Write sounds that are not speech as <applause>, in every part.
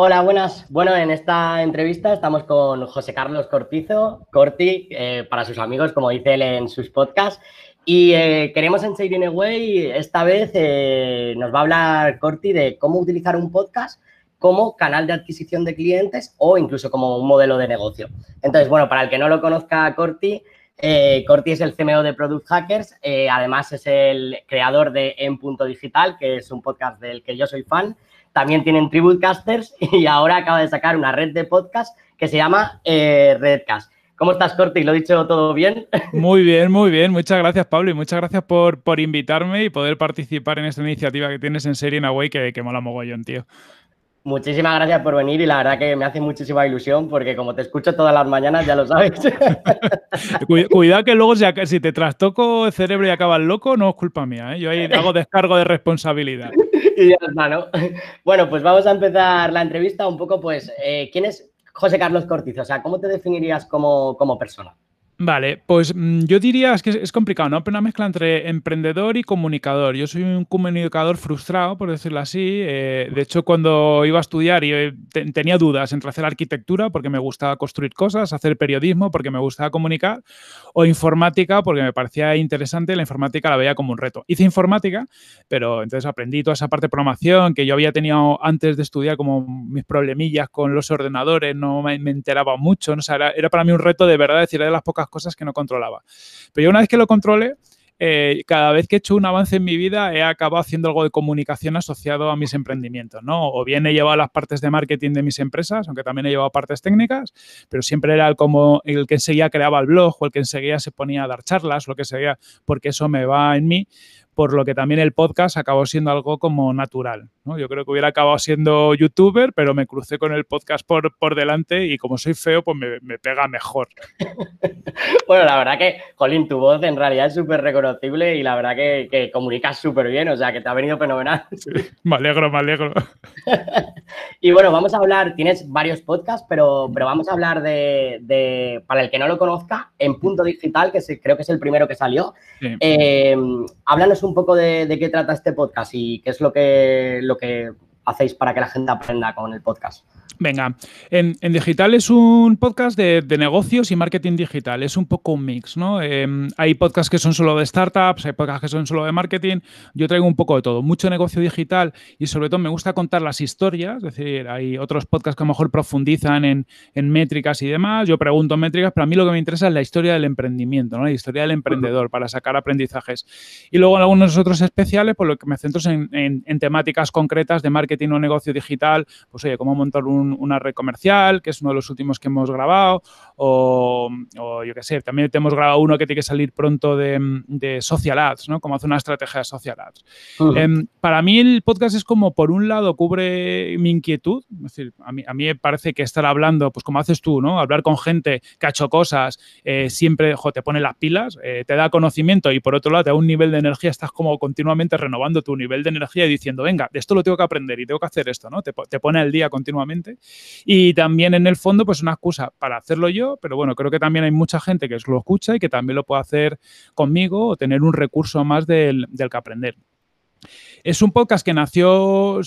Hola, buenas. Bueno, en esta entrevista estamos con José Carlos Cortizo, Corti, eh, para sus amigos, como dice él en sus podcasts. Y eh, queremos en Sailing Away, esta vez eh, nos va a hablar Corti de cómo utilizar un podcast como canal de adquisición de clientes o incluso como un modelo de negocio. Entonces, bueno, para el que no lo conozca Corti, Corti es el CMO de Product Hackers, además es el creador de En Punto Digital, que es un podcast del que yo soy fan. También tienen Tributecasters <laughs> y ahora acaba de sacar una red de podcast que se llama eh, Redcast. ¿Cómo estás, Corti? ¿Lo he dicho todo bien? <laughs> Muy bien, muy bien. Muchas gracias, Pablo, y muchas gracias por, por invitarme y poder participar en esta iniciativa que tienes en Serie Away, que, que mola mogollón, tío. Muchísimas gracias por venir y la verdad que me hace muchísima ilusión porque como te escucho todas las mañanas, ya lo sabes. <laughs> Cuidado que luego si te trastoco el cerebro y acabas loco, no es culpa mía. ¿eh? Yo ahí hago descargo de responsabilidad. <laughs> y ya está, ¿no? Bueno, pues vamos a empezar la entrevista un poco, pues, eh, ¿quién es José Carlos Cortiz? O sea, ¿cómo te definirías como, como persona? Vale, pues mm, yo diría es que es complicado, ¿no? Pero una mezcla entre emprendedor y comunicador. Yo soy un comunicador frustrado, por decirlo así. Eh, de hecho, cuando iba a estudiar y eh, tenía dudas entre hacer arquitectura porque me gustaba construir cosas, hacer periodismo porque me gustaba comunicar, o informática porque me parecía interesante. La informática la veía como un reto. Hice informática, pero entonces aprendí toda esa parte de programación que yo había tenido antes de estudiar, como mis problemillas con los ordenadores, no me, enteraba mucho. ¿no? O sea, era, era, para mí un reto de verdad decir de las pocas cosas que no controlaba. Pero yo una vez que lo controle, eh, cada vez que he hecho un avance en mi vida he acabado haciendo algo de comunicación asociado a mis emprendimientos, ¿no? O bien he llevado las partes de marketing de mis empresas, aunque también he llevado partes técnicas, pero siempre era el, como el que enseguida creaba el blog o el que enseguida se ponía a dar charlas, lo que sea, porque eso me va en mí por lo que también el podcast acabó siendo algo como natural. ¿no? Yo creo que hubiera acabado siendo youtuber, pero me crucé con el podcast por, por delante y como soy feo, pues me, pega mejor. <laughs> bueno, la verdad que, Jolín, tu voz en realidad es súper reconocible y la verdad que, comunicas súper bien, o sea, que te ha venido fenomenal. <laughs> me alegro, me alegro. <laughs> y bueno, vamos a hablar, tienes varios podcasts, pero, pero vamos a hablar de, para el que no lo conozca, en Punto Digital, que creo que es el primero que salió. Eh, háblanos un un poco de, qué trata este podcast y qué es lo que, lo que hacéis para que la gente aprenda con el podcast. Venga, en, digital es un podcast de, negocios y marketing digital. Es un poco un mix, ¿no? Em, hay podcasts que son solo de startups, hay podcasts que son solo de marketing. Yo traigo un poco de todo, mucho negocio digital y sobre todo me gusta contar las historias. Es decir, hay otros podcasts que a lo mejor profundizan en, métricas y demás. Yo pregunto métricas, pero a mí lo que me interesa es la historia del emprendimiento, ¿no? La historia del emprendedor para sacar aprendizajes. Y luego en algunos otros especiales, por lo que me centro en, en temáticas concretas de marketing o negocio digital. Pues oye, cómo montar un una red comercial, que es uno de los últimos que hemos grabado, o, yo qué sé, también hemos grabado uno que tiene que salir pronto de, social ads, ¿no? Cómo hacer una estrategia de social ads. Em, para mí el podcast es como, por un lado, cubre mi inquietud, es decir, a mí, a mí me parece que estar hablando, pues como haces tú, ¿no? Hablar con gente que ha hecho cosas, eh, siempre te pone las pilas, eh, te da conocimiento y por otro lado te da un nivel de energía, estás como continuamente renovando tu nivel de energía y diciendo, venga, de esto lo tengo que aprender y tengo que hacer esto, ¿no? Te, pone al día continuamente. Y también en el fondo, pues una excusa para hacerlo yo, pero bueno, creo que también hay mucha gente que lo escucha y que también lo puede hacer conmigo o tener un recurso más del, del que aprender. Es un podcast que nació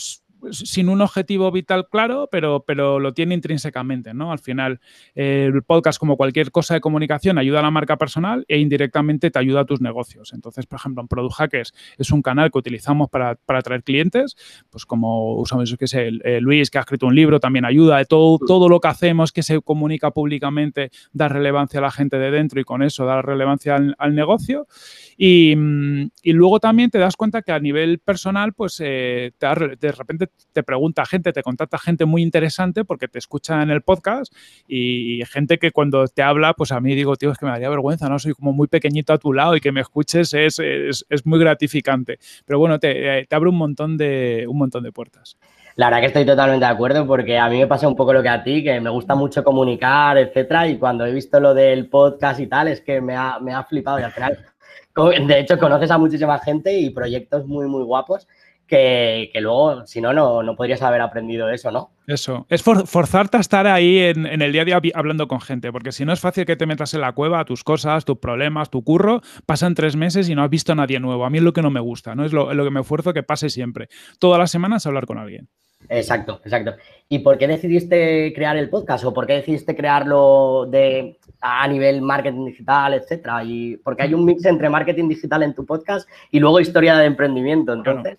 sin un objetivo vital claro, pero, pero lo tiene intrínsecamente, ¿no? Al final, el podcast, como cualquier cosa de comunicación, ayuda a la marca personal e indirectamente te ayuda a tus negocios. Entonces, por ejemplo, en Product Hackers es un canal que utilizamos para, para atraer clientes, pues como usamos, que sé, Luis, que ha escrito un libro, también ayuda. Todo, todo lo que hacemos que se comunica públicamente da relevancia a la gente de dentro y con eso da relevancia al, negocio. Y, y, luego también te das cuenta que a nivel personal, pues eh, te de repente te pregunta gente, te contacta gente muy interesante porque te escucha en el podcast y gente que cuando te habla, pues a mí digo, tío, es que me daría vergüenza, ¿no? Soy como muy pequeñito a tu lado y que me escuches es, es, muy gratificante. Pero bueno, te, te, abre un montón, de, un montón de puertas. La verdad que estoy totalmente de acuerdo porque a mí me pasa un poco lo que a ti, que me gusta mucho comunicar, etcétera, y cuando he visto lo del podcast y tal, es que me ha, me ha flipado y al final, de hecho, conoces a muchísima gente y proyectos muy, muy guapos que, luego, si no, no, podrías haber aprendido eso, ¿no? Eso, es forzarte a estar ahí en, el día a día hablando con gente, porque si no es fácil que te metas en la cueva, tus cosas, tus problemas, tu curro, pasan tres meses y no has visto a nadie nuevo. A mí es lo que no me gusta, ¿no? Es lo, lo que me esfuerzo que pase siempre. Todas las semanas hablar con alguien. Exacto, exacto. ¿Y por qué decidiste crear el podcast o por qué decidiste crearlo de, a nivel marketing digital, etcétera? Y porque hay un mix entre marketing digital en tu podcast y luego historia de emprendimiento, entonces.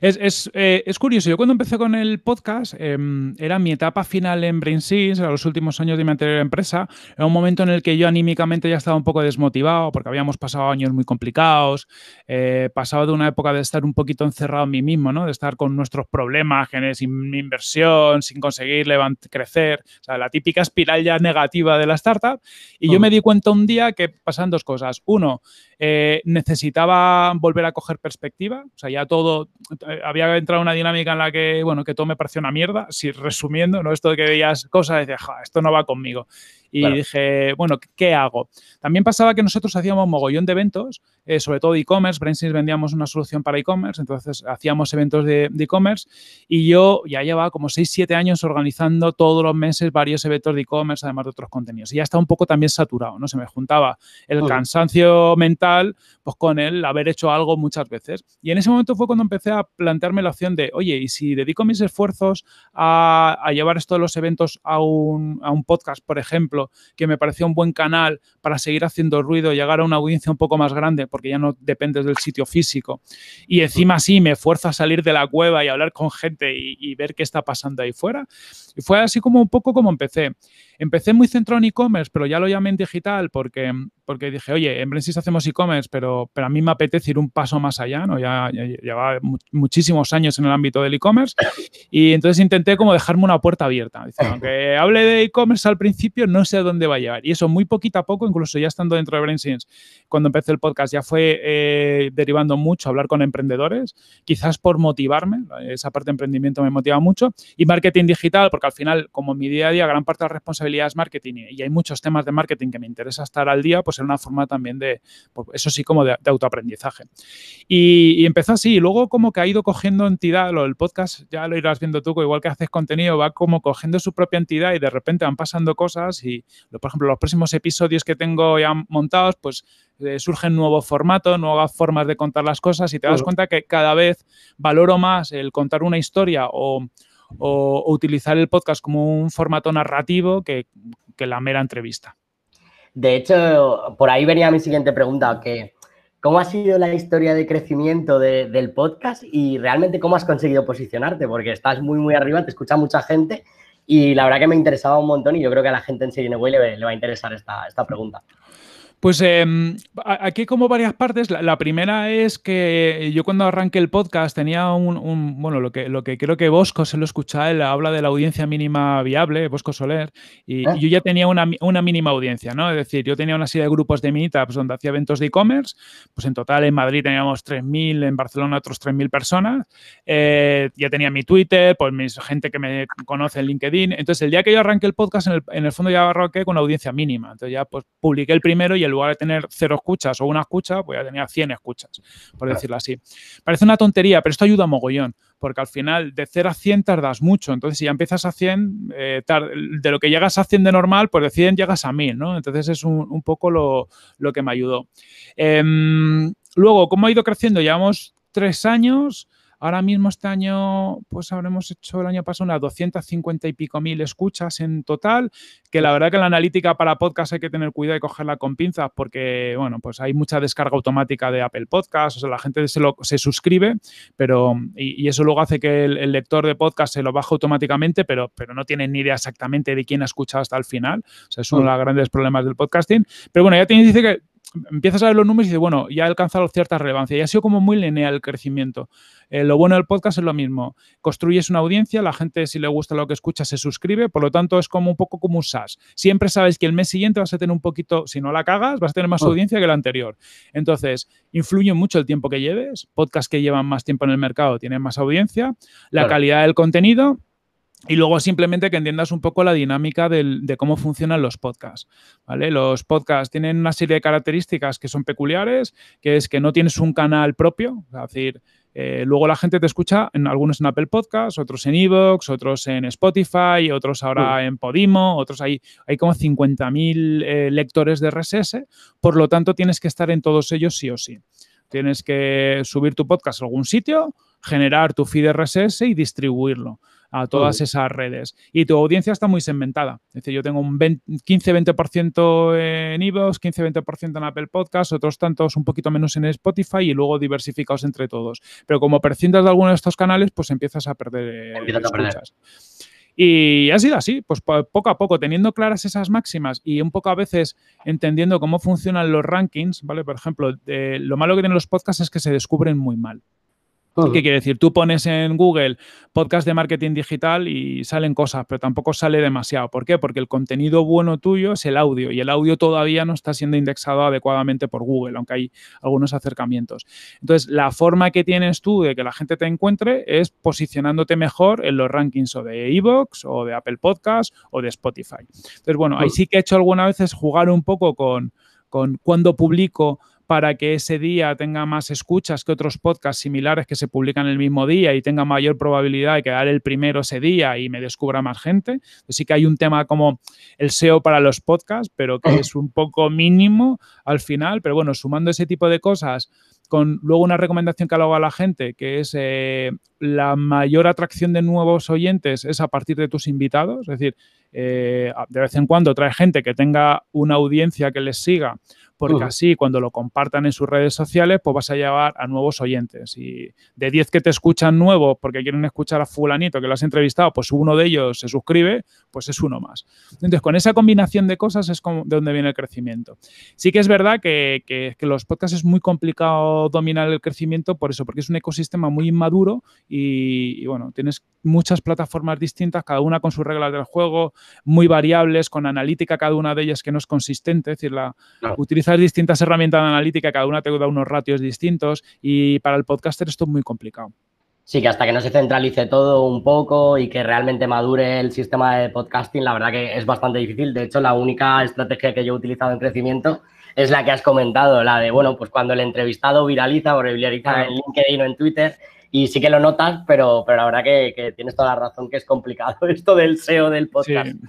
Es, eh, es, curioso, yo cuando empecé con el podcast, em, era mi etapa final en BrainSys, a los últimos años de mi anterior empresa, era un momento en el que yo anímicamente ya estaba un poco desmotivado porque habíamos pasado años muy complicados, eh, pasaba de una época de estar un poquito encerrado en mí mismo, ¿no? de estar con nuestros problemas, sin inversión, sin conseguir crecer, o sea, la típica espiral ya negativa de la startup. Y yo me di cuenta un día que pasan dos cosas. Uno, eh, necesitaba volver a coger perspectiva, o sea, ya todo, había entrado una dinámica en la que, bueno, que todo me parecía una mierda, si resumiendo, ¿no? Esto de que veías cosas y decías, esto no va conmigo. Y dije, bueno, ¿qué hago? También pasaba que nosotros hacíamos mogollón de eventos, eh, sobre todo e-commerce. Brainsys vendíamos una solución para e-commerce, entonces hacíamos eventos de e-commerce y yo ya llevaba como 6, 7 años organizando todos los meses varios eventos de e-commerce, además de otros contenidos. Y ya estaba un poco también saturado, ¿no? Se me juntaba el cansancio mental pues con el haber hecho algo muchas veces. Y en ese momento fue cuando empecé a plantearme la opción de, oye, ¿y si dedico mis esfuerzos a, a llevar esto de los eventos a un, a un podcast, por ejemplo, que me parecía un buen canal para seguir haciendo ruido, llegar a una audiencia un poco más grande, porque ya no dependes del sitio físico. Y encima sí, me fuerza a salir de la cueva y hablar con gente y, ver qué está pasando ahí fuera. Y fue así como un poco como empecé. Empecé muy centrado en e-commerce, pero ya lo llamé en digital porque, porque dije, oye, en Brensys hacemos e-commerce, pero, pero a mí me apetece ir un paso más allá, ¿no? Ya, llevaba muchísimos años en el ámbito del e-commerce y entonces intenté como dejarme una puerta abierta. <laughs> aunque hable de e-commerce al principio, no sé a dónde va a llegar. Y eso muy poquito a poco, incluso ya estando dentro de BrainSense, cuando empecé el podcast, ya fue eh, derivando mucho a hablar con emprendedores, quizás por motivarme, esa parte de emprendimiento me motiva mucho, y marketing digital, porque al final, como en mi día a día, gran parte de la responsabilidad es marketing y hay muchos temas de marketing que me interesa estar al día, pues es una forma también de, pues eso sí, como de, autoaprendizaje. Y, empezó así, y luego como que ha ido cogiendo entidad, lo del podcast ya lo irás viendo tú, igual que haces contenido, va como cogiendo su propia entidad y de repente van pasando cosas y, por ejemplo, los próximos episodios que tengo ya montados, pues eh, surgen nuevos formatos, nuevas formas de contar las cosas y te das cuenta que cada vez valoro más el contar una historia o o, utilizar el podcast como un formato narrativo que, la mera entrevista. De hecho, por ahí venía mi siguiente pregunta, que ¿cómo ha sido la historia de crecimiento del podcast y realmente cómo has conseguido posicionarte? Porque estás muy, muy arriba, te escucha mucha gente y la verdad que me interesaba un montón y yo creo que a la gente en Sirineway le, le va a interesar esta, esta pregunta. Pues em, aquí como varias partes. La, primera es que yo cuando arranqué el podcast tenía un, bueno, lo que, lo que creo que Bosco se lo escucha, él habla de la audiencia mínima viable, Bosco Soler, y, ah. yo ya tenía una, mínima audiencia, ¿no? Es decir, yo tenía una serie de grupos de meetups donde hacía eventos de e-commerce, pues en total en Madrid teníamos 3.000, en Barcelona otros 3.000 personas, eh, ya tenía mi Twitter, pues mi gente que me conoce en LinkedIn. Entonces, el día que yo arranqué el podcast, en el, en el fondo ya arranqué con una audiencia mínima. Entonces ya pues publiqué el primero y en lugar de tener cero escuchas o una escucha, pues ya tenía 100 escuchas, por decirlo así. Parece una tontería, pero esto ayuda a mogollón, porque al final de 0 a 100 tardas mucho. Entonces, si ya empiezas a 100, eh, de lo que llegas a 100 de normal, pues de 100 llegas a 1000, ¿no? Entonces, es un, poco lo, que me ayudó. Em, luego, ¿cómo ha ido creciendo? Llevamos tres años. Ahora mismo este año, pues habremos hecho el año pasado unas 250 y pico mil escuchas en total, que la verdad que la analítica para podcast hay que tener cuidado y cogerla con pinzas porque, bueno, pues hay mucha descarga automática de Apple Podcasts, o sea, la gente se, lo, se suscribe, pero, y, eso luego hace que el, lector de podcast se lo baje automáticamente, pero, pero no tiene ni idea exactamente de quién ha escuchado hasta el final. O sea, es uno de mm. los grandes problemas del podcasting. Pero bueno, ya tiene, dice que empiezas a ver los números y dices, bueno, ya ha alcanzado cierta relevancia y ha sido como muy lineal el crecimiento. Eh, lo bueno del podcast es lo mismo. Construyes una audiencia, la gente si le gusta lo que escucha se suscribe, por lo tanto es como un poco como un SaaS. Siempre sabes que el mes siguiente vas a tener un poquito, si no la cagas, vas a tener más oh. audiencia que el anterior. Entonces, influye mucho el tiempo que lleves. Podcasts que llevan más tiempo en el mercado tienen más audiencia, la calidad del contenido y luego simplemente que entiendas un poco la dinámica de cómo funcionan los podcasts. ¿vale? Los podcasts tienen una serie de características que son peculiares, que es que no tienes un canal propio, es decir, eh, luego la gente te escucha, en algunos en Apple Podcasts, otros en Evox, otros en Spotify, otros ahora en Podimo, otros hay, hay como 50.000 eh, lectores de RSS, por lo tanto tienes que estar en todos ellos sí o sí. Tienes que subir tu podcast a algún sitio, generar tu feed RSS y distribuirlo a todas esas redes. Y tu audiencia está muy segmentada. Es decir, yo tengo un 15-20% en iVoox, 15-20% en Apple Podcast, otros tantos un poquito menos en Spotify y luego diversificados entre todos. Pero como prescindas de alguno de estos canales, pues empiezas a perder a perder. Y ha sido así, pues poco a poco, teniendo claras esas máximas y un poco a veces entendiendo cómo funcionan los rankings, ¿vale? Por ejemplo, lo malo que tienen los podcasts es que se descubren muy mal. ¿Qué quiere decir? Tú pones en Google podcast de marketing digital y salen cosas, pero tampoco sale demasiado. ¿Por qué? Porque el contenido bueno tuyo es el audio y el audio todavía no está siendo indexado adecuadamente por Google, aunque hay algunos acercamientos. Entonces, la forma que tienes tú de que la gente te encuentre es posicionándote mejor en los rankings o de Evox o de Apple Podcast o de Spotify. Entonces, bueno, ahí sí que he hecho algunas veces jugar un poco con, con cuando publico para que ese día tenga más escuchas que otros podcasts similares que se publican el mismo día y tenga mayor probabilidad de quedar el primero ese día y me descubra más gente. sí que hay un tema como el SEO para los podcasts, pero que es un poco mínimo al final. Pero bueno, sumando ese tipo de cosas con luego una recomendación que hago a la gente, que es eh, la mayor atracción de nuevos oyentes es a partir de tus invitados, es decir, eh, de vez en cuando trae gente que tenga una audiencia que les siga porque así cuando lo compartan en sus redes sociales, pues vas a llevar a nuevos oyentes. Y de 10 que te escuchan nuevos porque quieren escuchar a fulanito que lo has entrevistado, pues uno de ellos se suscribe, pues es uno más. Entonces, con esa combinación de cosas es como de donde viene el crecimiento. Sí que es verdad que, que, los podcasts es muy complicado dominar el crecimiento por eso, porque es un ecosistema muy inmaduro y, y bueno, tienes muchas plataformas distintas, cada una con sus reglas del juego, muy variables, con analítica cada una de ellas que no es consistente, es decir, la, utilizar distintas herramientas de analítica, cada una te da unos ratios distintos y para el podcaster esto es muy complicado. Sí, que hasta que no se centralice todo un poco y que realmente madure el sistema de podcasting, la verdad que es bastante difícil. De hecho, la única estrategia que yo he utilizado en crecimiento es la que has comentado, la de, bueno, pues cuando el entrevistado viraliza o viraliza en LinkedIn o en Twitter y sí que lo notas, pero, pero la verdad que, tienes toda la razón que es complicado <laughs> esto del SEO del podcast. <laughs>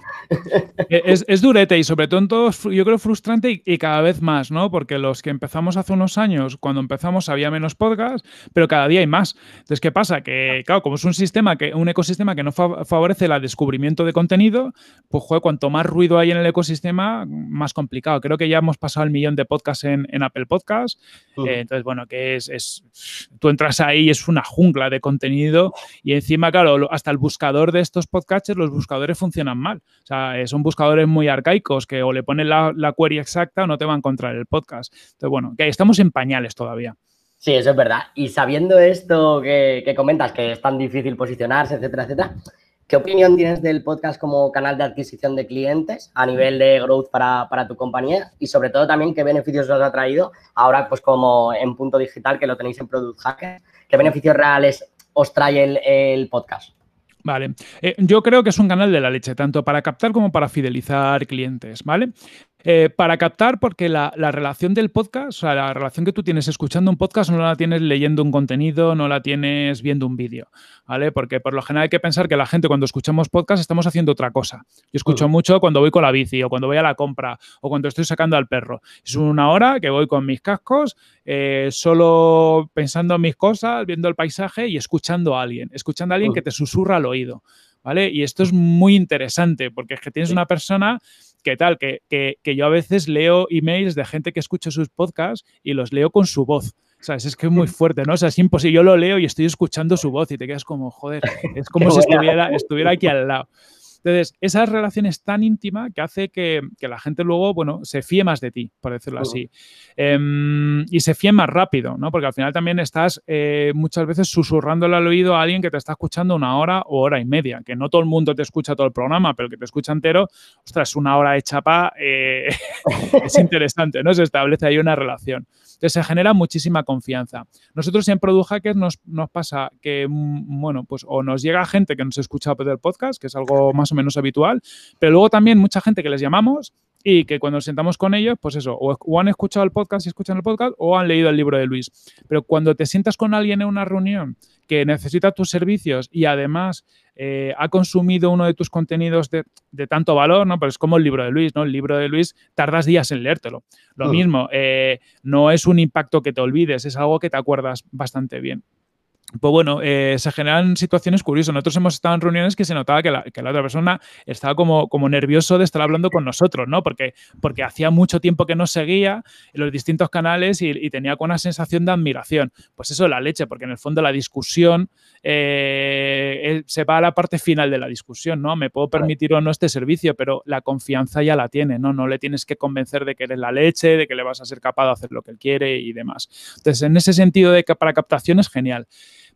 E, es, es, durete y sobre todo en yo creo frustrante y, cada vez más, ¿no? Porque los que empezamos hace unos años, cuando empezamos había menos podcast, pero cada día hay más. Entonces, ¿qué pasa? Que, claro, como es un sistema, que, un ecosistema que no favorece el descubrimiento de contenido, pues joder, cuanto más ruido hay en el ecosistema, más complicado. Creo que ya hemos pasado el millón de podcasts en, Apple Podcasts. Eh, entonces, bueno, que es, es, tú entras ahí y es una jungla de contenido y encima, claro, hasta el buscador de estos podcasts, los buscadores funcionan mal. O sea, eh, son buscadores muy arcaicos que o le ponen la, query exacta o no te va a encontrar el podcast. Entonces, bueno, que estamos en pañales todavía. Sí, eso es verdad. Y sabiendo esto que, comentas, que es tan difícil posicionarse, etcétera, etcétera, ¿Qué opinión tienes del podcast como canal de adquisición de clientes a nivel de growth para, tu compañía? Y sobre todo también, ¿qué beneficios os ha traído ahora, pues como en punto digital, que lo tenéis en Product Hacker? ¿Qué beneficios reales os trae el, podcast? Vale, eh, yo creo que es un canal de la leche, tanto para captar como para fidelizar clientes, ¿vale? Eh, para captar, porque la, relación del podcast, o sea, la relación que tú tienes escuchando un podcast no la tienes leyendo un contenido, no la tienes viendo un vídeo, ¿vale? Porque por lo general hay que pensar que la gente cuando escuchamos podcast estamos haciendo otra cosa. Yo escucho mucho cuando voy con la bici o cuando voy a la compra o cuando estoy sacando al perro. Es una hora que voy con mis cascos, eh, solo pensando en mis cosas, viendo el paisaje y escuchando a alguien, escuchando a alguien que te susurra al oído. ¿Vale? Y esto es muy interesante porque es que tienes una persona que tal, que, que, yo a veces leo emails de gente que escucha sus podcasts y los leo con su voz. ¿Sabes? Es que es muy fuerte, ¿no? O sea, es imposible. Yo lo leo y estoy escuchando su voz y te quedas como, joder, es como si estuviera, estuviera aquí al lado. Entonces, esa relación es tan íntima que hace que, la gente luego, bueno, se fíe más de ti, por decirlo así. Em, y se fíe más rápido, ¿no? Porque al final también estás eh, muchas veces susurrándole al oído a alguien que te está escuchando una hora o hora y media, que no todo el mundo te escucha todo el programa, pero que te escucha entero, ostras, una hora de chapa eh, <laughs> es interesante, ¿no? Se establece ahí una relación. Entonces se genera muchísima confianza. Nosotros en Product Hackers nos, nos pasa que, mm, bueno, pues o nos llega gente que nos escucha del podcast, que es algo más o menos habitual, pero luego también mucha gente que les llamamos y que cuando nos sentamos con ellos, pues eso, o, han escuchado el podcast y escuchan el podcast o han leído el libro de Luis. Pero cuando te sientas con alguien en una reunión que necesita tus servicios y además eh, ha consumido uno de tus contenidos de, tanto valor, ¿no? Pero es como el libro de Luis, ¿no? El libro de Luis tardas días en leértelo. Lo mismo, eh, no es un impacto que te olvides, es algo que te acuerdas bastante bien. Pues bueno, eh, se generan situaciones curiosas. Nosotros hemos estado en reuniones que se notaba que la, otra persona estaba como, como, nervioso de estar hablando con nosotros, ¿no? Porque, porque hacía mucho tiempo que nos seguía en los distintos canales y, tenía con una sensación de admiración. Pues eso es la leche, porque en el fondo la discusión eh, se va a la parte final de la discusión, ¿no? Me puedo permitir o no este servicio, pero la confianza ya la tiene, ¿no? No le tienes que convencer de que eres la leche, de que le vas a ser capaz de hacer lo que él quiere y demás. Entonces, en ese sentido de que para captación es genial.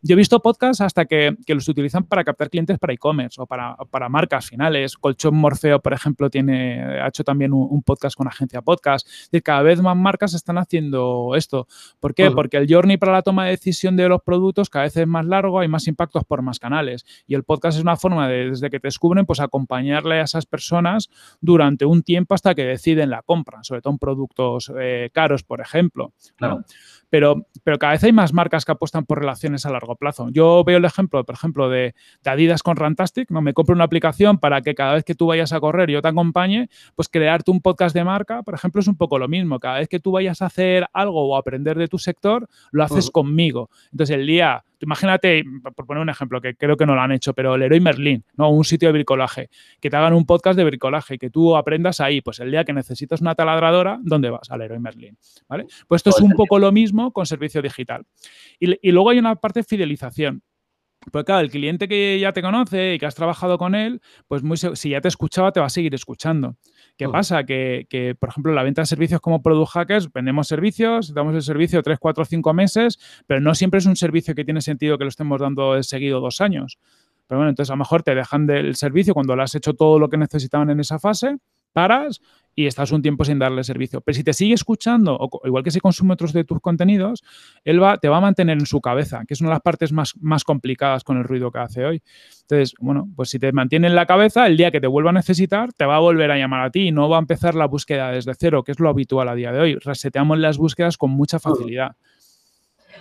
Yo he visto podcasts hasta que, los utilizan para captar clientes para e-commerce o para, para, marcas finales. Colchón Morfeo, por ejemplo, tiene, ha hecho también un, podcast con agencia podcast. Es cada vez más marcas están haciendo esto. ¿Por qué? Porque el journey para la toma de decisión de los productos cada vez es más largo, hay más impactos por más canales. Y el podcast es una forma de, desde que te descubren, pues acompañarle a esas personas durante un tiempo hasta que deciden la compra, sobre todo en productos eh, caros, por ejemplo. Claro pero, pero cada vez hay más marcas que apuestan por relaciones a largo plazo. Yo veo el ejemplo, por ejemplo, de, Adidas con Rantastic, ¿no? Me compro una aplicación para que cada vez que tú vayas a correr yo te acompañe, pues crearte un podcast de marca, por ejemplo, es un poco lo mismo. Cada vez que tú vayas a hacer algo o aprender de tu sector, lo haces conmigo. Entonces, el día imagínate, por poner un ejemplo, que creo que no lo han hecho, pero el Leroy Merlin, ¿no? Un sitio de bricolaje, que te hagan un podcast de bricolaje, que tú aprendas ahí, pues el día que necesitas una taladradora, ¿dónde vas? Al Leroy Merlin, ¿vale? Pues esto es un poco lo mismo con servicio digital. Y, y luego hay una parte de fidelización. Pues claro, el cliente que ya te conoce y que has trabajado con él, pues muy, si ya te escuchaba, te va a seguir escuchando. ¿Qué pasa? Que, por ejemplo, la venta de servicios como Product Hackers, vendemos servicios, damos el servicio 3, 4, 5 meses, pero no siempre es un servicio que tiene sentido que lo estemos dando seguido dos años. Pero bueno, entonces a lo mejor te dejan del servicio cuando le has hecho todo lo que necesitaban en esa fase, paras y estás un tiempo sin darle servicio. Pero si te sigue escuchando, o igual que si consume otros de tus contenidos, él va, te va a mantener en su cabeza, que es una de las partes más, más complicadas con el ruido que hace hoy. Entonces, bueno, pues si te mantiene en la cabeza, el día que te vuelva a necesitar, te va a volver a llamar a ti y no va a empezar la búsqueda desde cero, que es lo habitual a día de hoy. Reseteamos las búsquedas con mucha facilidad.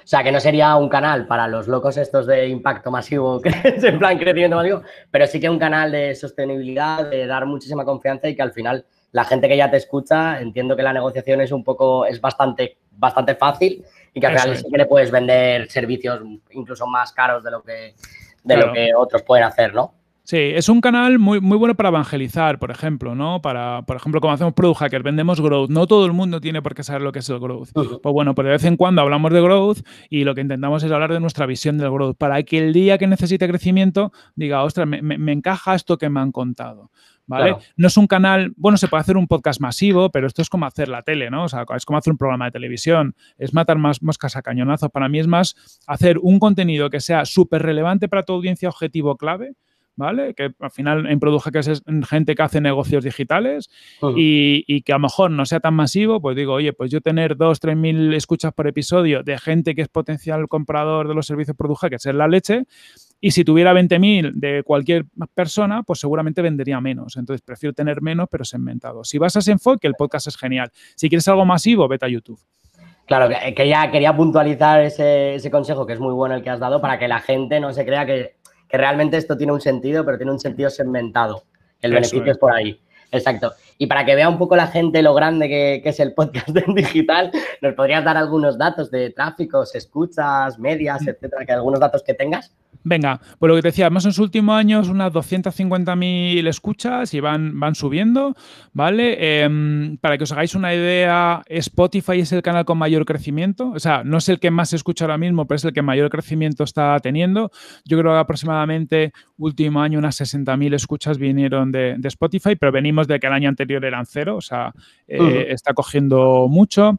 O sea, que no sería un canal para los locos estos de impacto masivo, <laughs> que es en plan crecimiento masivo, pero sí que un canal de sostenibilidad, de dar muchísima confianza y que al final la gente que ya te escucha, entiendo que la negociación es un poco, es bastante, bastante fácil y que al final sí que le puedes vender servicios incluso más caros de lo que, de lo que otros pueden hacer, ¿no? Sí, es un canal muy, muy bueno para evangelizar, por ejemplo, ¿no? Para, por ejemplo, como hacemos Product Hacker, vendemos growth. No todo el mundo tiene por qué saber lo que es el growth. Pues bueno, pues de vez en cuando hablamos de growth y lo que intentamos es hablar de nuestra visión del growth para que el día que necesite crecimiento diga, ostras, me encaja esto que me han contado. ¿Vale? No es un canal, bueno, se puede hacer un podcast masivo, pero esto es como hacer la tele, ¿no? O sea, es como hacer un programa de televisión, es matar más moscas a cañonazo. Para mí es más hacer un contenido que sea súper relevante para tu audiencia objetivo clave, ¿vale? Que al final en Produce que es gente que hace negocios digitales y, que a lo mejor no sea tan masivo, pues digo, oye, pues yo tener dos, tres mil escuchas por episodio de gente que es potencial comprador de los servicios Produce que es la leche, y si tuviera 20.000 de cualquier persona, pues seguramente vendería menos. Entonces prefiero tener menos, pero segmentado. Si vas a ese enfoque, el podcast es genial. Si quieres algo masivo, vete a YouTube. Claro, que ya quería puntualizar ese, consejo, que es muy bueno el que has dado, para que la gente no se crea que, realmente esto tiene un sentido, pero tiene un sentido segmentado. El beneficio es. por ahí. Exacto. Y para que vea un poco la gente lo grande que, que, es el podcast <laughs> en digital, ¿nos podrías dar algunos datos de tráficos, escuchas, medias, etcétera? Que algunos datos que tengas. Venga, pues lo que te decía, más en los últimos años unas 250.000 escuchas y van, van subiendo, ¿vale? Em, para que os hagáis una idea, Spotify es el canal con mayor crecimiento, o sea, no es el que más se escucha ahora mismo, pero es el que mayor crecimiento está teniendo. Yo creo que aproximadamente último año unas 60.000 escuchas vinieron de, Spotify, pero venimos de que el año anterior eran cero, o sea, eh, está cogiendo mucho.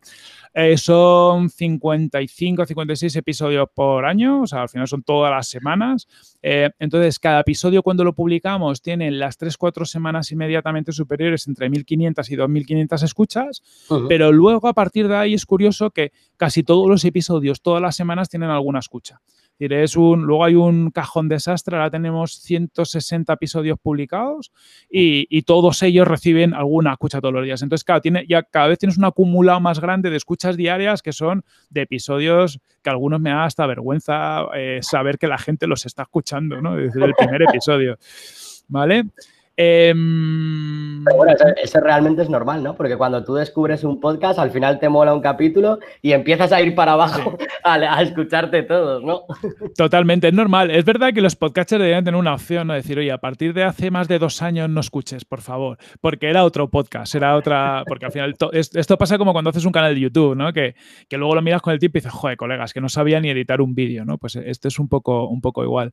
Eh, son 55, 56 episodios por año, o sea, al final son todas las semanas. Eh, entonces, cada episodio cuando lo publicamos tiene las 3-4 semanas inmediatamente superiores entre 1.500 y 2.500 escuchas, pero luego a partir de ahí es curioso que casi todos los episodios, todas las semanas tienen alguna escucha es un, luego hay un cajón desastre, ahora tenemos 160 episodios publicados y, todos ellos reciben alguna escucha todos los días. Entonces, claro, tiene, ya cada vez tienes un acumulado más grande de escuchas diarias que son de episodios que algunos me da hasta vergüenza eh, saber que la gente los está escuchando, ¿no? Desde el primer episodio. ¿Vale? Em, Pero bueno, eso, realmente es normal, ¿no? Porque cuando tú descubres un podcast, al final te mola un capítulo y empiezas a ir para abajo <laughs> a, escucharte todos, ¿no? <laughs> Totalmente, es normal. Es verdad que los podcasters deberían tener una opción, ¿no? Decir, oye, a partir de hace más de dos años no escuches, por favor. Porque era otro podcast, era otra. Porque al final esto pasa como cuando haces un canal de YouTube, ¿no? Que, que luego lo miras con el tiempo y dices, joder, colegas, que no sabía ni editar un vídeo, ¿no? Pues esto es un poco, un poco igual.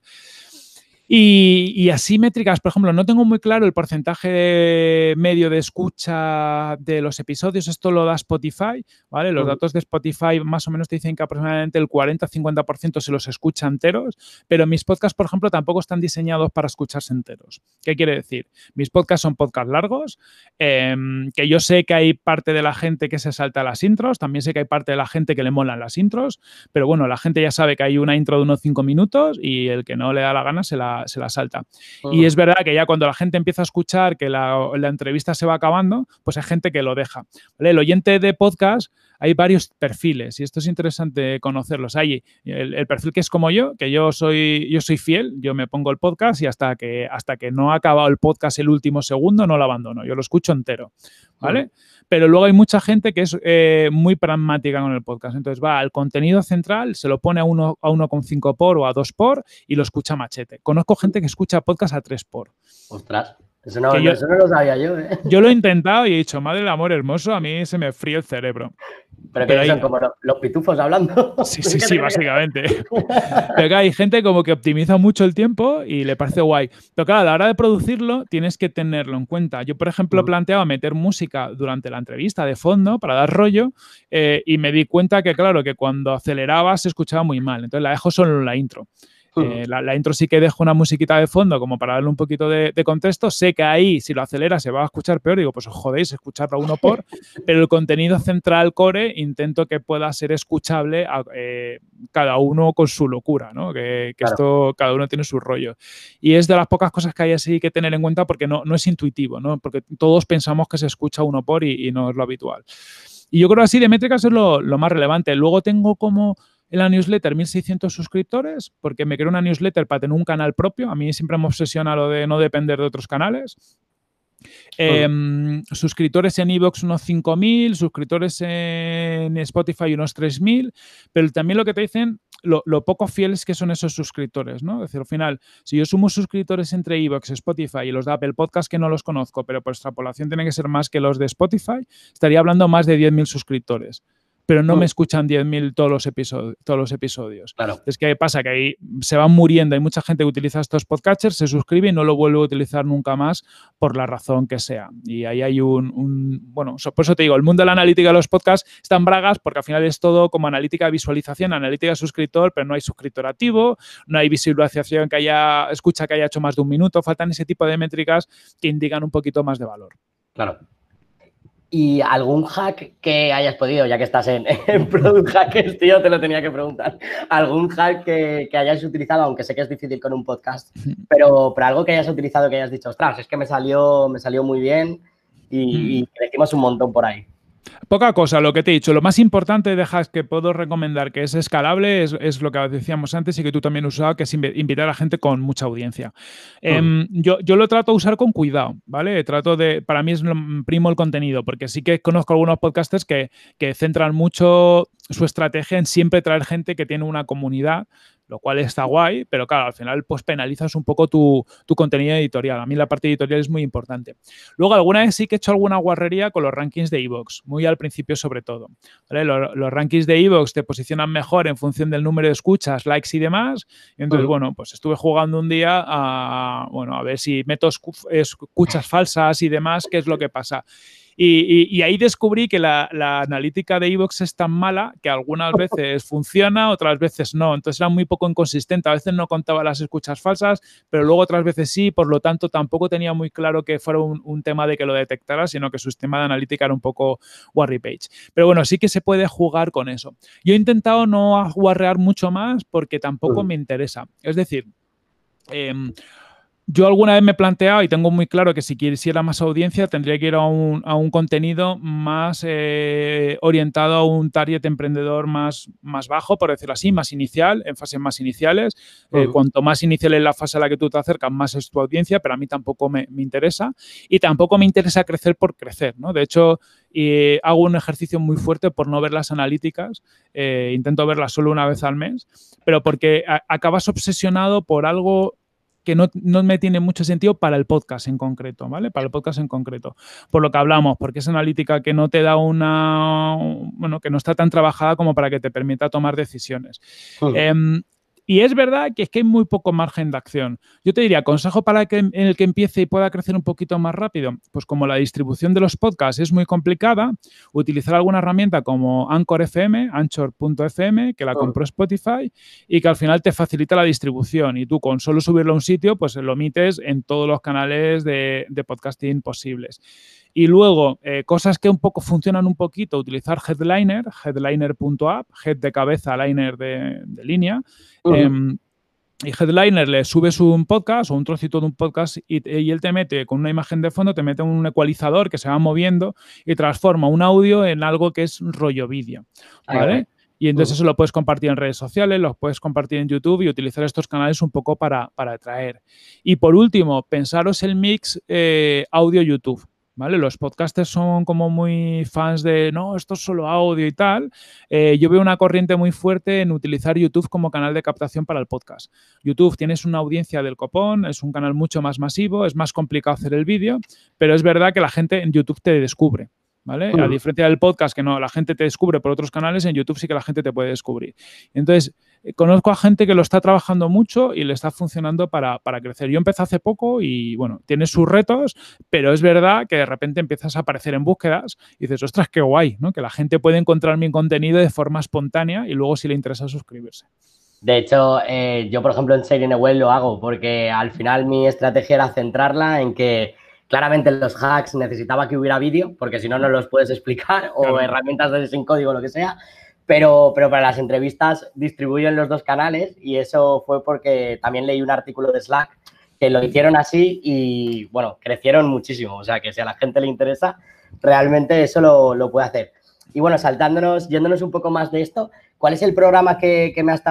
Y, así métricas, por ejemplo, no tengo muy claro el porcentaje medio de escucha de los episodios, esto lo da Spotify, ¿vale? Los datos de Spotify más o menos te dicen que aproximadamente el 40-50% se los escucha enteros, pero mis podcasts, por ejemplo, tampoco están diseñados para escucharse enteros. ¿Qué quiere decir? Mis podcasts son podcasts largos, em, que yo sé que hay parte de la gente que se salta las intros, también sé que hay parte de la gente que le molan las intros, pero bueno, la gente ya sabe que hay una intro de unos 5 minutos y el que no le da la gana se la se la salta. Y es verdad que ya cuando la gente empieza a escuchar que la, entrevista se va acabando, pues hay gente que lo deja. El oyente de podcast hay varios perfiles y esto es interesante conocerlos. Hay el, perfil que es como yo, que yo soy, yo soy fiel, yo me pongo el podcast y hasta que, hasta que no ha acabado el podcast el último segundo no lo abandono, yo lo escucho entero. ¿Vale? pero luego hay mucha gente que es eh, muy pragmática con el podcast. Entonces va al contenido central, se lo pone a 1,5 a 1,5 por o a 2 por y lo escucha machete. Conozco gente que escucha podcast a 3 por. Ostras. Eso no, yo, lo sabía yo, ¿eh? Yo lo he intentado y he dicho, madre del amor hermoso, a mí se me fríe el cerebro. Pero, que son como los, pitufos hablando. <laughs> Sí, sí, sí, <laughs> básicamente. Pero que hay gente como que optimiza mucho el tiempo y le parece guay. Pero claro, a la hora de producirlo tienes que tenerlo en cuenta. Yo, por ejemplo, mm. planteado meter música durante la entrevista de fondo para dar rollo eh, y me di cuenta que, claro, que cuando aceleraba se escuchaba muy mal. Entonces la dejo solo en la intro. Eh, la, intro sí que dejo una musiquita de fondo como para darle un poquito de, contexto. Sé que ahí, si lo acelera, se va a escuchar peor. Digo, pues os jodéis, escucharlo uno por. <laughs> pero el contenido central core intento que pueda ser escuchable a, eh, cada uno con su locura, ¿no? Que, esto, cada uno tiene su rollo. Y es de las pocas cosas que hay así que tener en cuenta porque no, no es intuitivo, ¿no? Porque todos pensamos que se escucha uno por y, no es lo habitual. Y yo creo así de métricas es lo, lo más relevante. Luego tengo como en la newsletter 1600 suscriptores porque me creo una newsletter para tener un canal propio. A mí siempre me obsesiona lo de no depender de otros canales. Em, suscriptores en Evox unos 5.000, suscriptores en Spotify unos 3.000, pero también lo que te dicen, lo, poco fieles que son esos suscriptores, ¿no? Es decir, al final, si yo sumo suscriptores entre Evox, Spotify y los de Apple Podcast que no los conozco, pero por extrapolación tienen que ser más que los de Spotify, estaría hablando más de 10.000 suscriptores pero no me escuchan 10.000 todos los episodios. Todos los episodios. Claro. Es que pasa que ahí se van muriendo. Hay mucha gente que utiliza estos podcasters, se suscribe y no lo vuelve a utilizar nunca más por la razón que sea. Y ahí hay un, bueno, por eso te digo, el mundo de la analítica de los podcasts están bragas porque al final es todo como analítica de visualización, analítica de suscriptor, pero no hay suscriptor activo, no hay visualización que haya, escucha que haya hecho más de un minuto, faltan ese tipo de métricas que indican un poquito más de valor. Claro. ¿Y algún hack que hayas podido, ya que estás <laughs> en, Product Hackers, tío, te lo tenía que preguntar? ¿Algún hack que, hayas utilizado, aunque sé que es difícil con un podcast, pero, pero algo que hayas utilizado que hayas dicho, ostras, es que me salió, me salió muy bien y, y crecimos un montón por ahí? Poca cosa, lo que te he dicho. Lo más importante de que puedo recomendar que es escalable es, lo que decíamos antes y que tú también usabas, que es invitar a gente con mucha audiencia. Em, yo, yo, lo trato de usar con cuidado, ¿vale? Trato de, para mí es primo el contenido, porque sí que conozco algunos podcasters que, que centran mucho su estrategia en siempre traer gente que tiene una comunidad lo cual está guay, pero claro, al final pues penalizas un poco tu, contenido editorial. A mí la parte editorial es muy importante. Luego, alguna vez sí que he hecho alguna guarrería con los rankings de Evox, muy al principio sobre todo. Los, rankings de Evox te posicionan mejor en función del número de escuchas, likes y demás. entonces, bueno, pues estuve jugando un día a, bueno, a ver si meto escuchas falsas y demás, qué es lo que pasa. Y, ahí descubrí que la, analítica de Evox es tan mala que algunas veces funciona, otras veces no. Entonces era muy poco inconsistente. A veces no contaba las escuchas falsas, pero luego otras veces sí. Por lo tanto, tampoco tenía muy claro que fuera un, tema de que lo detectara, sino que su sistema de analítica era un poco Warry Page. Pero bueno, sí que se puede jugar con eso. Yo he intentado no guarrear mucho más porque tampoco me interesa. Es decir, em, yo alguna vez me he planteado y tengo muy claro que si quisiera más audiencia tendría que ir a un, a un contenido más eh, orientado a un target emprendedor más, más bajo, por decirlo así, más inicial, en fases más iniciales. Eh, cuanto más inicial es la fase a la que tú te acercas, más es tu audiencia, pero a mí tampoco me, me interesa. Y tampoco me interesa crecer por crecer, ¿no? De hecho, hago un ejercicio muy fuerte por no ver las analíticas, eh, intento verlas solo una vez al mes, pero porque acabas obsesionado por algo que no, me tiene mucho sentido para el podcast en concreto, ¿vale? Para el podcast en concreto. Por lo que hablamos, porque es analítica que no te da una, bueno, que no está tan trabajada como para que te permita tomar decisiones. Y es verdad que es que hay muy poco margen de acción. Yo te diría, consejo para que, en el que empiece y pueda crecer un poquito más rápido, pues como la distribución de los podcasts es muy complicada, utilizar alguna herramienta como Anchor FM, Anchor.fm, que la compró Spotify y que al final te facilita la distribución y tú con solo subirlo a un sitio, pues lo emites en todos los canales de, de podcasting posibles. Y luego, eh, cosas que un poco funcionan un poquito, utilizar Headliner, headliner.app, head de cabeza, liner de, línea. Em, y Headliner le subes un podcast o un trocito de un podcast y, él te mete con una imagen de fondo, te mete un ecualizador que se va moviendo y transforma un audio en algo que es rollo vídeo. ¿Vale? Y entonces eso lo puedes compartir en redes sociales, lo puedes compartir en YouTube y utilizar estos canales un poco para, para atraer. Y por último, pensaros el mix eh, audio-YouTube. Los podcasters son como muy fans de, no, esto es solo audio y tal. Eh, yo veo una corriente muy fuerte en utilizar YouTube como canal de captación para el podcast. YouTube tienes una audiencia del copón, es un canal mucho más masivo, es más complicado hacer el vídeo, pero es verdad que la gente en YouTube te descubre. ¿Vale? A diferencia del podcast, que no, la gente te descubre por otros canales, en YouTube sí que la gente te puede descubrir. Entonces, conozco a gente que lo está trabajando mucho y le está funcionando para, crecer. Yo empecé hace poco y, bueno, tiene sus retos, pero es verdad que de repente empiezas a aparecer en búsquedas y dices, ostras, qué guay, ¿no? Que la gente puede encontrar mi contenido de forma espontánea y luego si le interesa suscribirse. De hecho, eh, yo, por ejemplo, en Serie Web lo hago porque al final mi estrategia era centrarla en que claramente los hacks necesitaba que hubiera vídeo, porque si no, no los puedes explicar, o herramientas de sin código, lo que sea. Pero, pero para las entrevistas distribuyen los dos canales y eso fue porque también leí un artículo de Slack que lo hicieron así y, bueno, crecieron muchísimo. O sea, que si a la gente le interesa, realmente eso lo, lo puede hacer. Y bueno, saltándonos, yéndonos un poco más de esto, ¿cuál es el programa que, que, más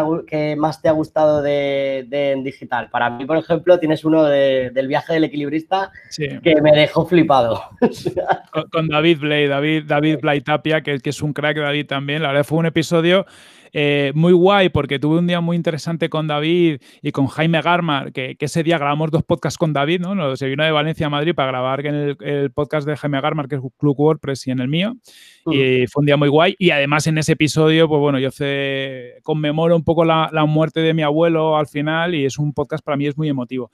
te ha gustado de, en digital? Para mí, por ejemplo, tienes uno del viaje del equilibrista que me dejó flipado. <laughs> Con, David Blay, David, David Blay Tapia, que, que es un crack David también. La verdad fue un episodio eh, muy guay porque tuve un día muy interesante con David y con Jaime Garmar, que, ese día grabamos dos podcasts con David, ¿no? Se vino de Valencia a Madrid para grabar en el, podcast de Jaime Garmar, que es Club WordPress, y en el mío. Y fue un día muy guay. Y además en ese episodio, pues bueno, yo conmemoro un poco la, muerte de mi abuelo al final y es un podcast para mí es muy emotivo.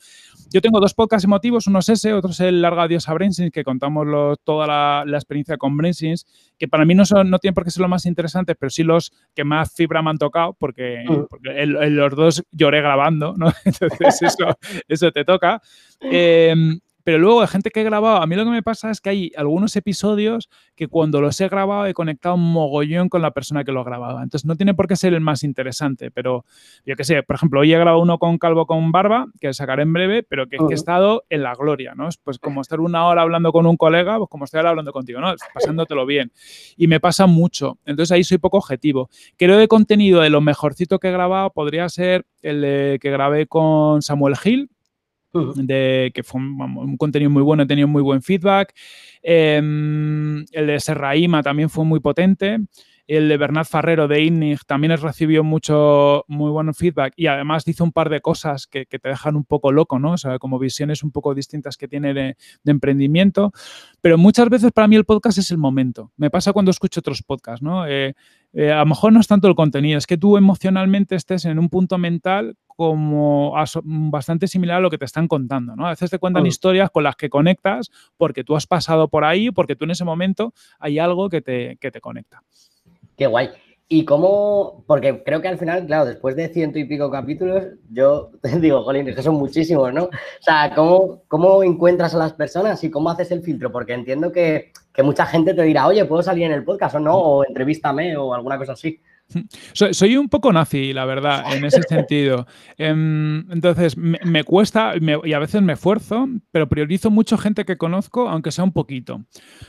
Yo tengo dos podcasts emotivos, uno es ese, otro es el Larga Adiós a Brainsins, que contamos toda la, experiencia con Brainsins, que para mí no, son, no tienen por qué ser los más interesantes, pero sí los que más fibra me han tocado, porque, en, los dos lloré grabando, ¿no? <laughs> Entonces eso, eso te toca. Eh, pero luego de gente que he grabado, a mí lo que me pasa es que hay algunos episodios que cuando los he grabado he conectado un mogollón con la persona que lo grababa. Entonces no tiene por qué ser el más interesante, pero yo qué sé, por ejemplo, hoy he grabado uno con Calvo con Barba, que sacaré en breve, pero que, que he estado en la gloria, ¿no? Es pues como estar una hora hablando con un colega, pues como estoy ahora hablando contigo, ¿no? Pasándotelo bien. Y me pasa mucho. Entonces ahí soy poco objetivo. Creo de contenido de lo mejorcito que he grabado podría ser el que grabé con Samuel Gil, de, que fue un, contenido muy bueno, he tenido muy buen feedback. Em, el de Serraima también fue muy potente. El de Bernat Farrero de INNIG también recibió mucho, muy buen feedback y además dice un par de cosas que, te dejan un poco loco, ¿no? O sea, como visiones un poco distintas que tiene de, emprendimiento. Pero muchas veces para mí el podcast es el momento. Me pasa cuando escucho otros podcasts, ¿no? Eh, eh, a lo mejor no es tanto el contenido, es que tú emocionalmente estés en un punto mental como bastante similar a lo que te están contando, ¿no? A veces te cuentan historias con las que conectas porque tú has pasado por ahí, porque tú en ese momento hay algo que te, que te conecta. Qué guay. Y cómo, porque creo que al final, claro, después de ciento y pico capítulos, yo te <laughs> digo, jolín, es que son muchísimos, ¿no? O sea, ¿cómo, ¿cómo encuentras a las personas y cómo haces el filtro? Porque entiendo que, mucha gente te dirá, oye, ¿puedo salir en el podcast o no? O entrevístame o alguna cosa así. <laughs> Soy, un poco nazi, la verdad, en ese <laughs> sentido. Em, entonces, me, cuesta y a veces me esfuerzo, pero priorizo mucho gente que conozco, aunque sea un poquito,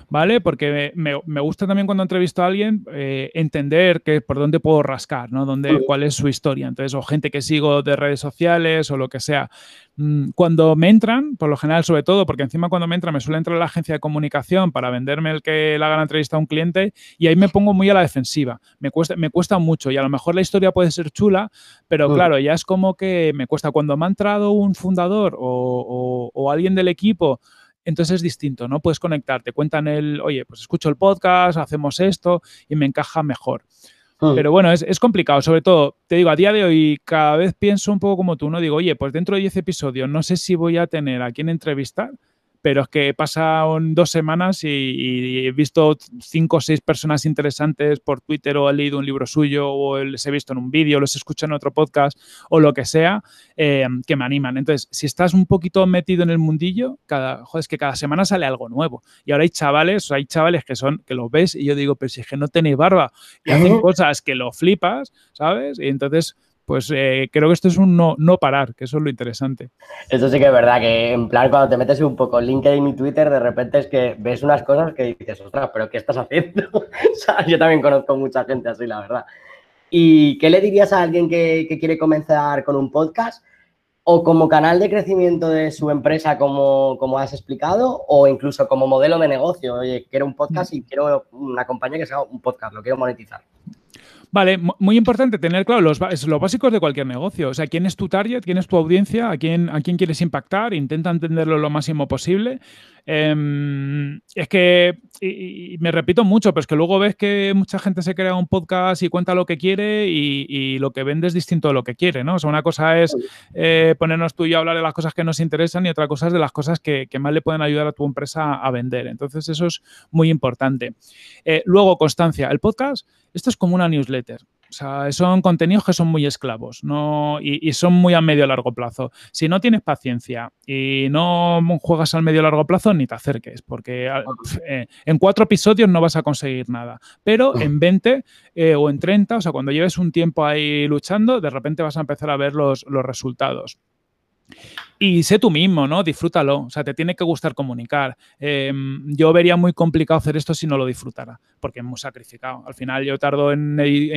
¿vale? Porque me, gusta también cuando entrevisto a alguien eh, entender que, por dónde puedo rascar, ¿no? Dónde, cuál es su historia. Entonces, o gente que sigo de redes sociales o lo que sea. Mm, cuando me entran, por lo general, sobre todo, porque encima cuando me entran me suele entrar la agencia de comunicación para venderme el que le haga la entrevista a un cliente y ahí me pongo muy a la defensiva. Me cuesta, me cuesta mucho y a lo mejor la historia puede ser chula, pero claro, ya es como que me cuesta. Cuando me ha entrado un fundador o, alguien del equipo, entonces es distinto, ¿no? Puedes conectarte, cuentan el, oye, pues escucho el podcast, hacemos esto y me encaja mejor. Mm. Pero bueno, es, complicado, sobre todo, te digo, a día de hoy cada vez pienso un poco como tú, ¿no? Digo, oye, pues dentro de 10 episodios no sé si voy a tener a quien entrevistar, pero es que he pasado dos semanas y, he visto cinco o seis personas interesantes por Twitter o he leído un libro suyo o les he visto en un vídeo, los he escuchado en otro podcast o lo que sea, eh, que me animan. Entonces, si estás un poquito metido en el mundillo, cada, joder, es que cada semana sale algo nuevo. Y ahora hay chavales, hay chavales que son, que los ves y yo digo, pero si es que no tenéis barba y hacen cosas que lo flipas, ¿sabes? Y entonces pues eh, creo que esto es un no, no parar, que eso es lo interesante. Eso sí que es verdad, que en plan cuando te metes un poco en LinkedIn y Twitter, de repente es que ves unas cosas que dices, ostras, pero ¿qué estás haciendo? <laughs> o sea, yo también conozco mucha gente así, la verdad. ¿Y qué le dirías a alguien que, quiere comenzar con un podcast? o como canal de crecimiento de su empresa, como, como, has explicado, o incluso como modelo de negocio. Oye, quiero un podcast y quiero una compañía que sea un podcast, lo quiero monetizar. Vale, muy importante tener claro los, los, básicos de cualquier negocio. O sea, quién es tu target, quién es tu audiencia, a quién, a quién quieres impactar, intenta entenderlo lo máximo posible. Em, es que, y, me repito mucho, pero es que luego ves que mucha gente se crea un podcast y cuenta lo que quiere y, lo que vende es distinto de lo que quiere, ¿no? O sea, una cosa es eh, ponernos tú y yo a hablar de las cosas que nos interesan y otra cosa es de las cosas que, más le pueden ayudar a tu empresa a vender. Entonces, eso es muy importante. Eh, luego, constancia. El podcast, esto es como una newsletter. O sea, son contenidos que son muy esclavos ¿no? y, son muy a medio largo plazo. Si no tienes paciencia y no juegas al medio largo plazo, ni te acerques, porque eh, en cuatro episodios no vas a conseguir nada. Pero en 20 eh, o en 30, o sea, cuando lleves un tiempo ahí luchando, de repente vas a empezar a ver los, los resultados. Y sé tú mismo, ¿no? Disfrútalo. O sea, te tiene que gustar comunicar. Em, yo vería muy complicado hacer esto si no lo disfrutara, porque es muy sacrificado. Al final yo tardo en,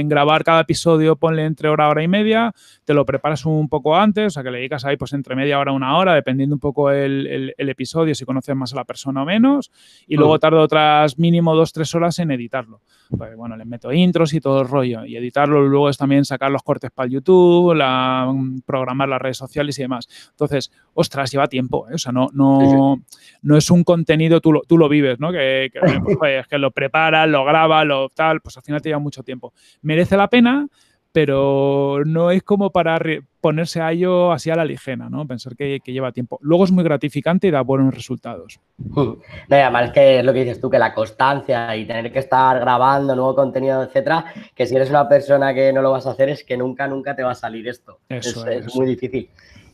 grabar cada episodio, ponle entre hora, hora y media, te lo preparas un poco antes, o sea, que le dedicas ahí pues entre media hora, una hora, dependiendo un poco el, episodio, si conoces más a la persona o menos, y luego mm. tardo otras mínimo dos, tres horas en editarlo. Pues bueno, le meto intros y todo el rollo, y editarlo luego es también sacar los cortes para el YouTube, la, programar las redes sociales y demás. Entonces, ostras, lleva tiempo, ¿eh? o sea, no, no, no es un contenido, tú lo, tú lo vives, ¿no? Que, <laughs> pues, que lo preparas, lo grabas, lo tal, pues al final te lleva mucho tiempo. Merece la pena, pero no es como para ponerse a ello así a la ligera, ¿no? Pensar que, lleva tiempo. Luego es muy gratificante y da buenos resultados. No, además es que es lo que dices tú, que la constancia y tener que estar grabando nuevo contenido, etcétera, que si eres una persona que no lo vas a hacer es que nunca, nunca te va a salir esto. Eso es, es muy difícil.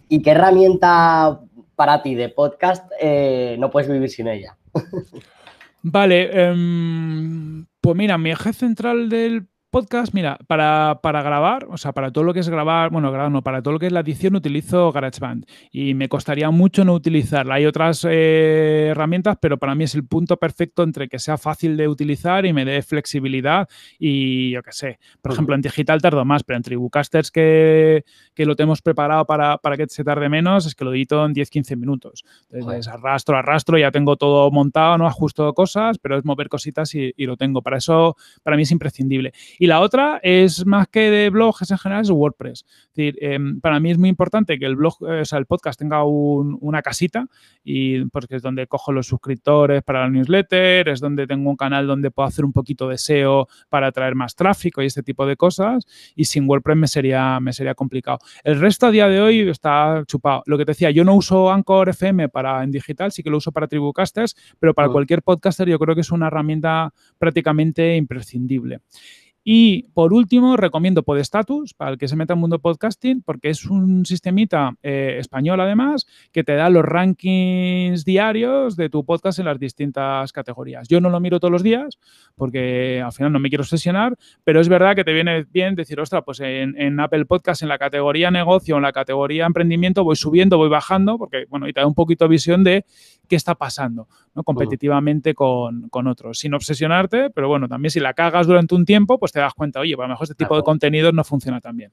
¿Y qué herramienta para ti de podcast eh, no puedes vivir sin ella? <laughs> Vale, em, pues mira, mi eje central del podcast, mira, para, grabar, o sea, para todo lo que es grabar, bueno, grabar no, para todo lo que es la edición utilizo GarageBand y me costaría mucho no utilizarla. Hay otras eh, herramientas, pero para mí es el punto perfecto entre que sea fácil de utilizar y me dé flexibilidad y yo qué sé. Por ejemplo, en digital tardo más, pero en Tribucasters que, que lo tenemos preparado para, que se tarde menos, es que lo edito en 10-15 minutos. Entonces, arrastro, arrastro, ya tengo todo montado, no ajusto cosas, pero es mover cositas y, y lo tengo. Para eso, para mí es imprescindible. Y la otra es más que de blogs en general, es WordPress. Es decir, em, para mí es muy importante que el blog, eh, o sea, el podcast tenga una casita y porque es donde cojo los suscriptores para la newsletter, es donde tengo un canal donde puedo hacer un poquito de SEO para atraer más tráfico y este tipo de cosas. Y sin WordPress me sería, me sería complicado. El resto a día de hoy está chupado. Lo que te decía, yo no uso Anchor FM para en digital, sí que lo uso para Tribucasters, pero para mm. cualquier podcaster yo creo que es una herramienta prácticamente imprescindible. Y por último, recomiendo Podestatus para el que se meta en mundo podcasting, porque es un sistemita eh, español además que te da los rankings diarios de tu podcast en las distintas categorías. Yo no lo miro todos los días porque al final no me quiero obsesionar, pero es verdad que te viene bien decir, ostras, pues en, en Apple Podcast, en la categoría negocio, en la categoría emprendimiento, voy subiendo, voy bajando, porque bueno, y te da un poquito de visión de qué está pasando ¿no? competitivamente con, otros, sin obsesionarte, pero bueno, también si la cagas durante un tiempo, pues te das cuenta, oye, a lo mejor este tipo de contenidos no funciona tan bien.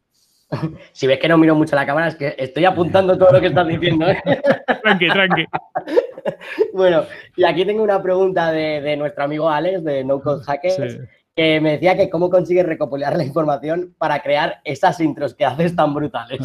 <laughs> Si ves que no miro mucho la cámara, es que estoy apuntando todo lo que estás diciendo. ¿eh? <laughs> tranqui, tranqui. <laughs> Bueno, y aquí tengo una pregunta de, nuestro amigo Alex, de No Code Hackers, que me decía que cómo consigues recopilar la información para crear esas intros que haces tan brutales.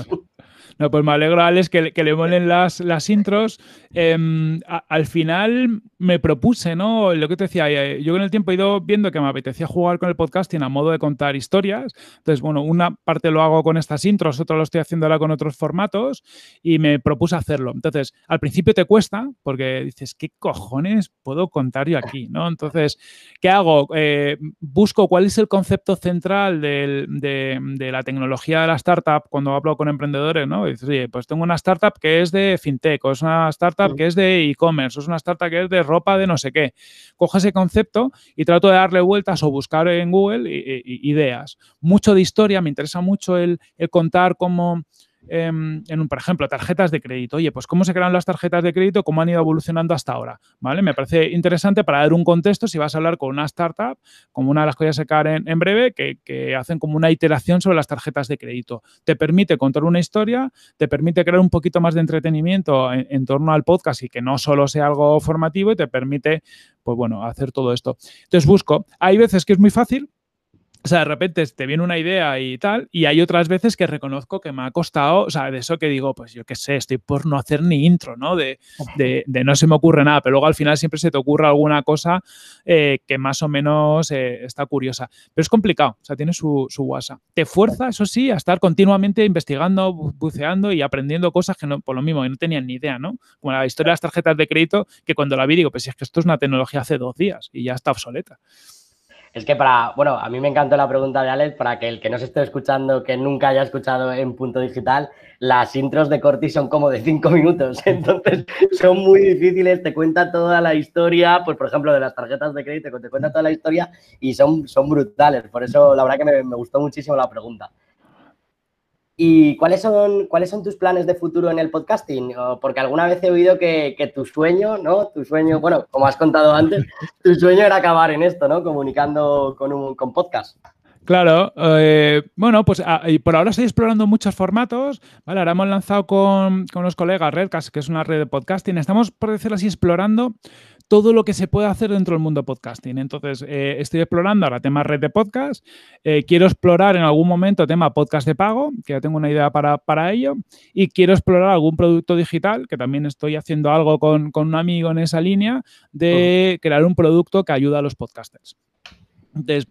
No, pues me alegro, Alex, que, le molen las, las intros. Em, al final me propuse, ¿no? Lo que te decía, eh, yo con el tiempo he ido viendo que me apetecía jugar con el podcasting a modo de contar historias. Entonces, bueno, una parte lo hago con estas intros, otra lo estoy haciendo ahora con otros formatos y me propuse hacerlo. Entonces, al principio te cuesta porque dices, ¿qué cojones puedo contar yo aquí? ¿no? Entonces, ¿qué hago? Eh, busco cuál es el concepto central de, de la tecnología de la startup cuando hablo con emprendedores, ¿no? Dices, oye, pues tengo una startup que es de fintech, o es una startup que es de e-commerce, o es una startup que es de ropa de no sé qué. Cojo ese concepto y trato de darle vueltas o buscar en Google ideas. Mucho de historia, me interesa mucho el, el contar cómo Em, en un, por ejemplo, tarjetas de crédito. Oye, pues cómo se crean las tarjetas de crédito, cómo han ido evolucionando hasta ahora, ¿vale? Me parece interesante para dar un contexto si vas a hablar con una startup, como una de las que voy a sacar en, en breve, que, hacen como una iteración sobre las tarjetas de crédito. Te permite contar una historia, te permite crear un poquito más de entretenimiento en, en torno al podcast y que no solo sea algo formativo y te permite, pues bueno, hacer todo esto. Entonces busco, hay veces que es muy fácil, o sea, de repente te viene una idea y tal, y hay otras veces que reconozco que me ha costado, o sea, de eso que digo, pues yo qué sé, estoy por no hacer ni intro, ¿no? De, de, no se me ocurre nada, pero luego al final siempre se te ocurre alguna cosa eh, que más o menos eh, está curiosa. Pero es complicado, o sea, tiene su, su WhatsApp. Te fuerza, eso sí, a estar continuamente investigando, buceando y aprendiendo cosas que no, por lo mismo, que no tenían ni idea, ¿no? Como la historia de las tarjetas de crédito, que cuando la vi digo, pues si es que esto es una tecnología hace dos días y ya está obsoleta. Es que para, bueno, a mí me encantó la pregunta de Alex, para que el que no se esté escuchando, que nunca haya escuchado en Punto Digital, las intros de Corti son como de cinco minutos, <laughs> entonces son muy difíciles, te cuenta toda la historia, pues por ejemplo de las tarjetas de crédito, te cuenta toda la historia y son, son brutales, por eso la verdad que me gustó muchísimo la pregunta. ¿Y cuáles son, cuáles son tus planes de futuro en el podcasting? Porque alguna vez he oído que, tu sueño, ¿no? Tu sueño, bueno, como has contado antes, tu sueño era acabar en esto, ¿no? Comunicando con, un, con podcast. Claro, eh, bueno, pues ah, por ahora estoy explorando muchos formatos, ¿vale? Ahora hemos lanzado con, con los colegas Redcast, que es una red de podcasting, estamos, por decirlo así, explorando todo lo que se puede hacer dentro del mundo podcasting. Entonces, eh, estoy explorando ahora tema red de podcast. Eh, quiero explorar en algún momento tema podcast de pago, que ya tengo una idea para, ello. Y quiero explorar algún producto digital, que también estoy haciendo algo con, con un amigo en esa línea, de crear un producto que ayuda a los podcasters.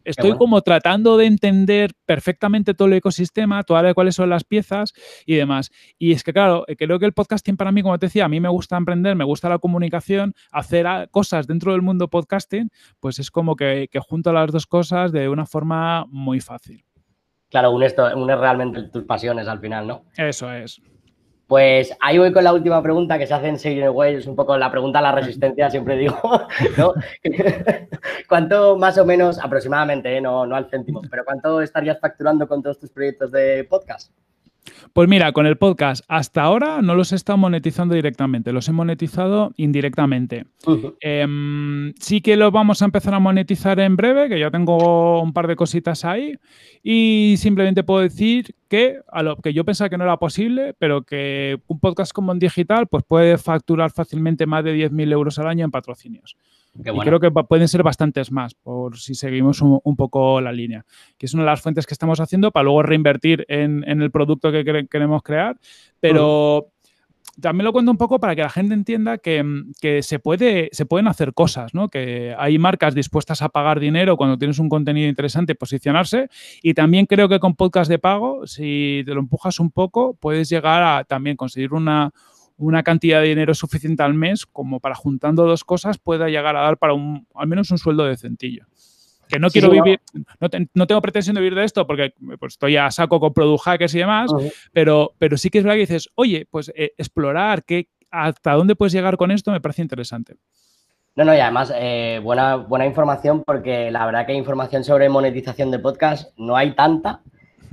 Estoy como tratando de entender perfectamente todo el ecosistema, todas cuáles son las piezas y demás. Y es que, claro, eh, creo que el podcasting para mí, como te decía, a mí me gusta emprender, me gusta la comunicación, hacer cosas dentro del mundo podcasting, pues es como que, junto las dos cosas de una forma muy fácil. Claro, unes, unes realmente tus pasiones al final, ¿no? Eso es. Pues ahí voy con la última pregunta que se hace en Seguir Way, es un poco la pregunta a la resistencia, siempre digo, <laughs> ¿no? <laughs> ¿Cuánto más o menos, aproximadamente, ¿eh? no, no al céntimo, pero cuánto estarías facturando con todos tus proyectos de podcast? Pues mira, con el podcast hasta ahora no los he estado monetizando directamente, los he monetizado indirectamente. Em, sí que los vamos a empezar a monetizar en breve, que ya tengo un par de cositas ahí. Y simplemente puedo decir que a lo que yo pensaba que no era posible, pero que un podcast como en digital pues puede facturar fácilmente más de 10.000 euros al año en patrocinios. Y creo que pueden ser bastantes más, por si seguimos un, poco la línea, que es una de las fuentes que estamos haciendo para luego reinvertir en, el producto que queremos crear. Pero también lo cuento un poco para que la gente entienda que, se, puede, se pueden hacer cosas, ¿no? que hay marcas dispuestas a pagar dinero cuando tienes un contenido interesante, posicionarse. Y también creo que con podcast de pago, si te lo empujas un poco, puedes llegar a también conseguir una una cantidad de dinero suficiente al mes como para juntando dos cosas pueda llegar a dar para un, al menos un sueldo decentillo. que no quiero vivir, no. tengo pretensión de vivir de esto porque pues, estoy a saco con product hackers y demás, pero, pero sí que es verdad que dices, oye, pues eh, explorar qué, hasta dónde puedes llegar con esto me parece interesante. No, no, y además, eh, buena, buena información porque la verdad que información sobre monetización de podcast no hay tanta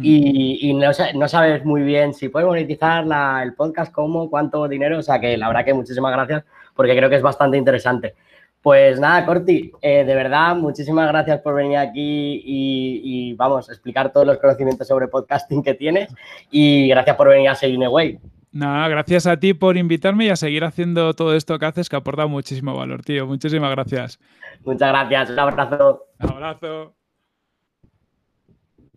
y, no, no, sabes muy bien si puedes monetizar el podcast, cómo, cuánto dinero, o sea que la verdad que muchísimas gracias porque creo que es bastante interesante. Pues nada, Corti, eh, de verdad, muchísimas gracias por venir aquí y, y, vamos, explicar todos los conocimientos sobre podcasting que tienes y gracias por venir a Seguir Way. Nada, gracias a ti por invitarme y a seguir haciendo todo esto que haces, que aporta muchísimo valor, tío. Muchísimas gracias. Muchas gracias. Un abrazo. Un abrazo.